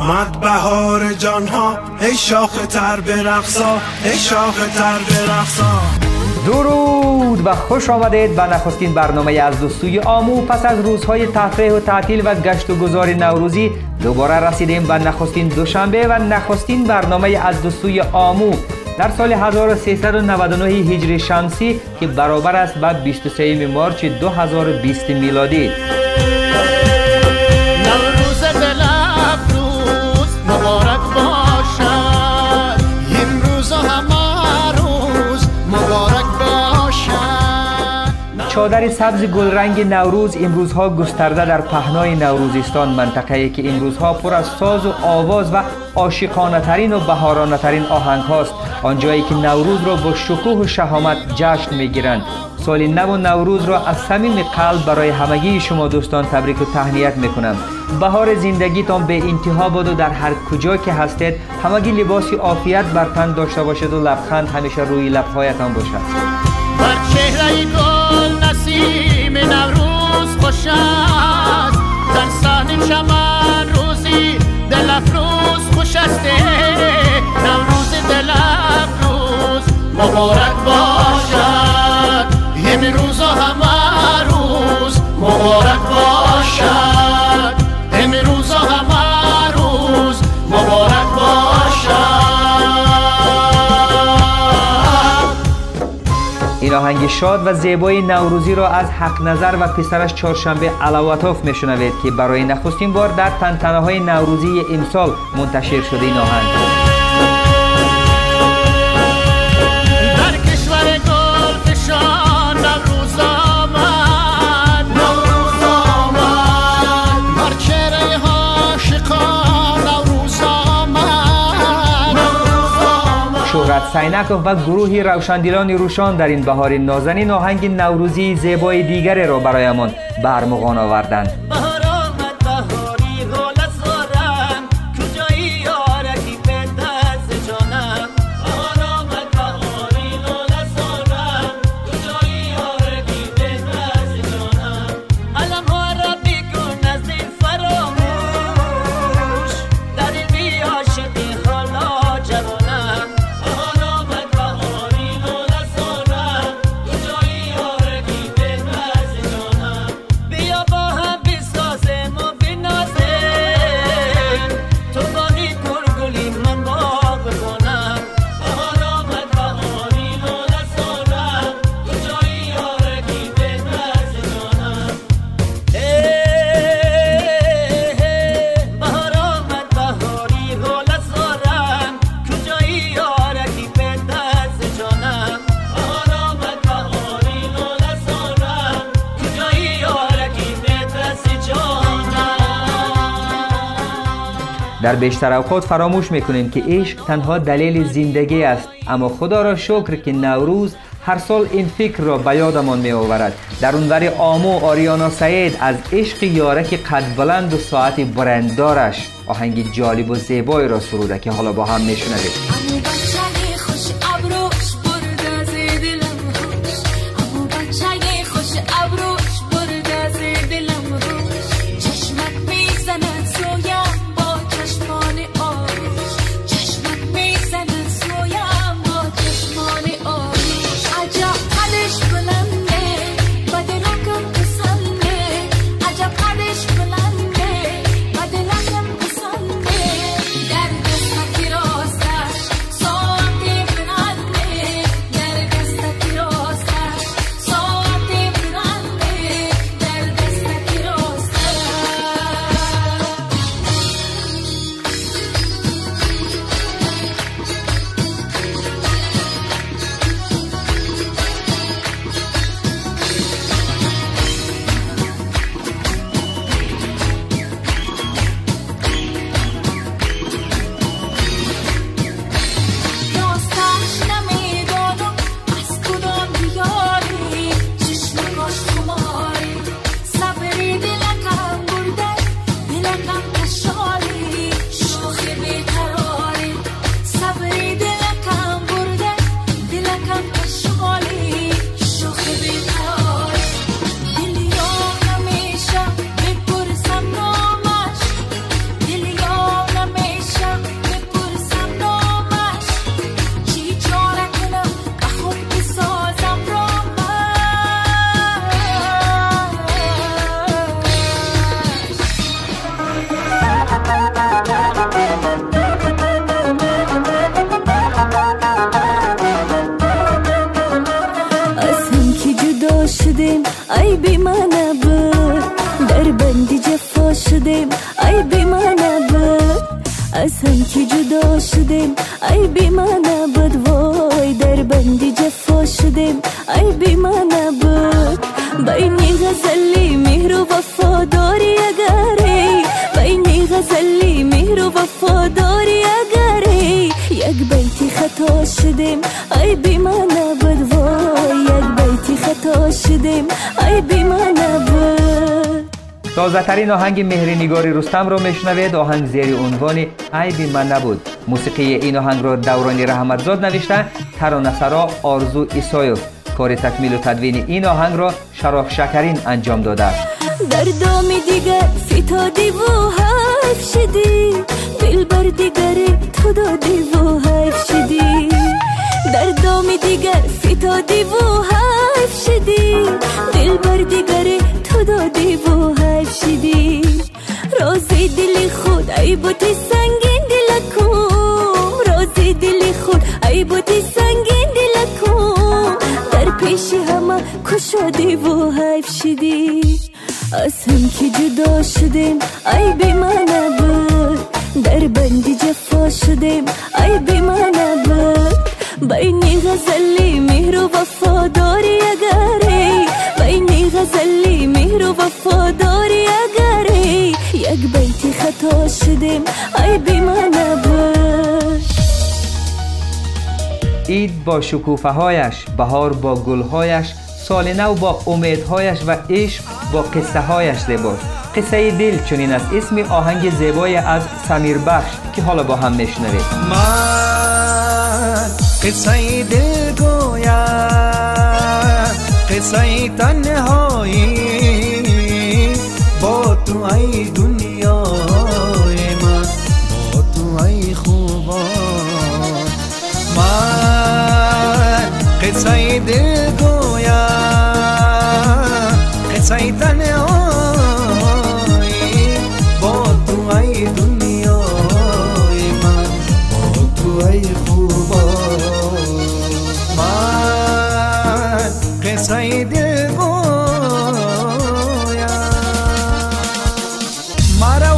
آمد بهار جان ها ای شاخ تر برقصا ای شاخ تر برقصا درود و خوش آمدید به نخستین برنامه از دوستوی آمو. پس از روزهای تفریح و تعطیل و گشت و گذار نوروزی دوباره رسیدیم به نخستین دوشنبه و نخستین برنامه از دوستوی آمو. در سال 1399 هجری شمسی که برابر است به 23 مارچ 2020 میلادی. چادر سبز گلرنگ نوروز امروزها گسترده در پهنای نوروزستان. منطقه که امروزها پر از ساز و آواز و عاشقانه ترین و بهارانه ترین آهنگ هاست آنجایی که نوروز را با شکوه و شهامت جشن می‌گیرند. سال نو و نوروز را از صمیم قلب برای همگی شما دوستان تبریک و تهنیت می‌کنم. بهار زندگیتان به انتها باد و در هر کجا که هستید. همگی لباسی عافیت بر تن داشته باشد و لبخند همیشه روی لبهایتان باشد. نسیم نوروز خوش است. در صحن چمن روزی دل افروز خوش است. نوروز دل افروز مبارک باشد. امروز و همه روز مبارک باشد. شاد و زیبای نوروزی را از حق نظر و پسرش چهارشنبه علواتوف میشنوید که برای نخستین بار در تنتنه های نوروزی امسال منتشر شده این آهنگ شهرت سینکوف و گروهی روشندیلان روشان در این بهار نازنین آهنگ نوروزی زیبای دیگری را برایمان برمغان آوردند بیشتر اوقات فراموش می‌کنیم که عشق تنها دلیل زندگی است. اما خدا را شکر که نوروز هر سال این فکر را به یادمان می آورد در اونور آمو آریانا سعید از عشق یارک قد بلند و ساعت برندارش. آهنگ جالب و زیبایی را سروده که حالا با هم میشنوید هم که جدا شدیم ای بی من نبود وای در بندی جفا شدیم ای بی من نبود بینی غزلی مهر و وفاداری اگری بینی غزلی مهر و وفاداری اگری یک بیتی خطا شدیم ای بی من نبود وای یک بیتی خطا شدیم ای بی من نبود تازه ترین آهنگ مهرنگاری رستم رو میشنوید. آهنگ زیر عنوان ای بی من نبود. موسیقی این آهنگ رو دورانی رحمتزاد نوشته ترانه‌سرا آرزو ایسایوف کار تکمیل و تدوین این آهنگ را شراف شکرین انجام داده. در دام دیگر فتادی و ای بوتی سنگین دل کن رازی دل خود ای بوتی سنگین دل کن در پیش همه کشادی و حیف شدی. از هم که جدا شدیم ای بی من نبود. در بندی جفا شدیم ای بی من نبود. بینی غزلی مهر و وفاداری اگری بینی غزلی مهر و وفاداری ای بی من نبود اید با شکوفه هایش بهار با گلهایش سال نو با امیدهایش و عشق با قصه هایش زیباست قصه دل چنین است اسم آهنگ زیبای از سمیر بخش که حالا با هم میشنوید من قصه دل گویم قصه تنهایی با تو ای खचाइ दिल गोया खचाइ तने बहुत आई दुनिया बहुत आई खूब दिल गोया मारा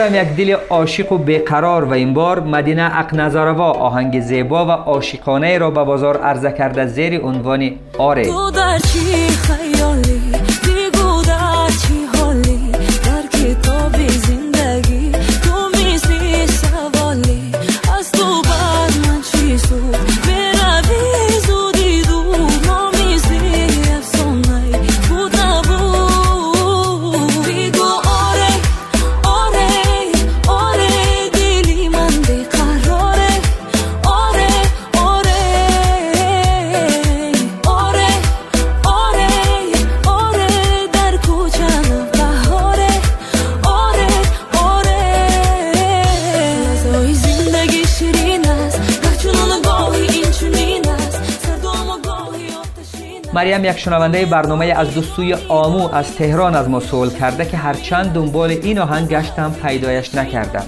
بازم یک دل عاشق و بیقرار و این بار مدینه اقنزاروا آهنگ زیبا و عاشقانه را به بازار عرضه کرده زیر عنوان آره. مریم یک شنونده برنامه از دو سوی آمو از تهران از ما سوال کرده که هرچند دنبال این آهنگ گشتم پیدایش نکردم.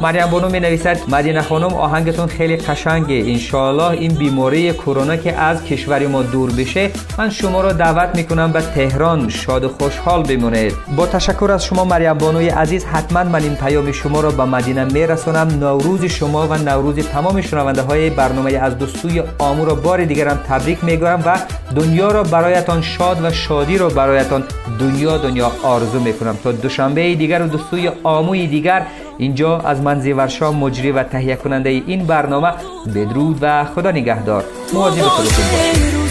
مریم بانو می نویسد مدینه خانم آهنگتون خیلی قشنگه. انشالله این بیماری کرونا که از کشور ما دور بشه من شما را دعوت می‌کنم به تهران. شاد و خوشحال بمونید. با تشکر از شما مریم بانوی عزیز حتما من این پیام شما را به مدینه میرسونم نوروز شما و نوروز تمام شنونده های برنامه از دو سوی آمو را بار دیگرم تبریک می‌گویم و دنیا را برایتان شاد و شادی را برایتان دنیا دنیا آرزو می‌کنم. تا دوشنبه دیگر و دو سوی آموی دیگر اینجا از من زیورشا مجری و تهیه کننده این برنامه بدرود و خدا نگهدار. مواظب خودتون باشید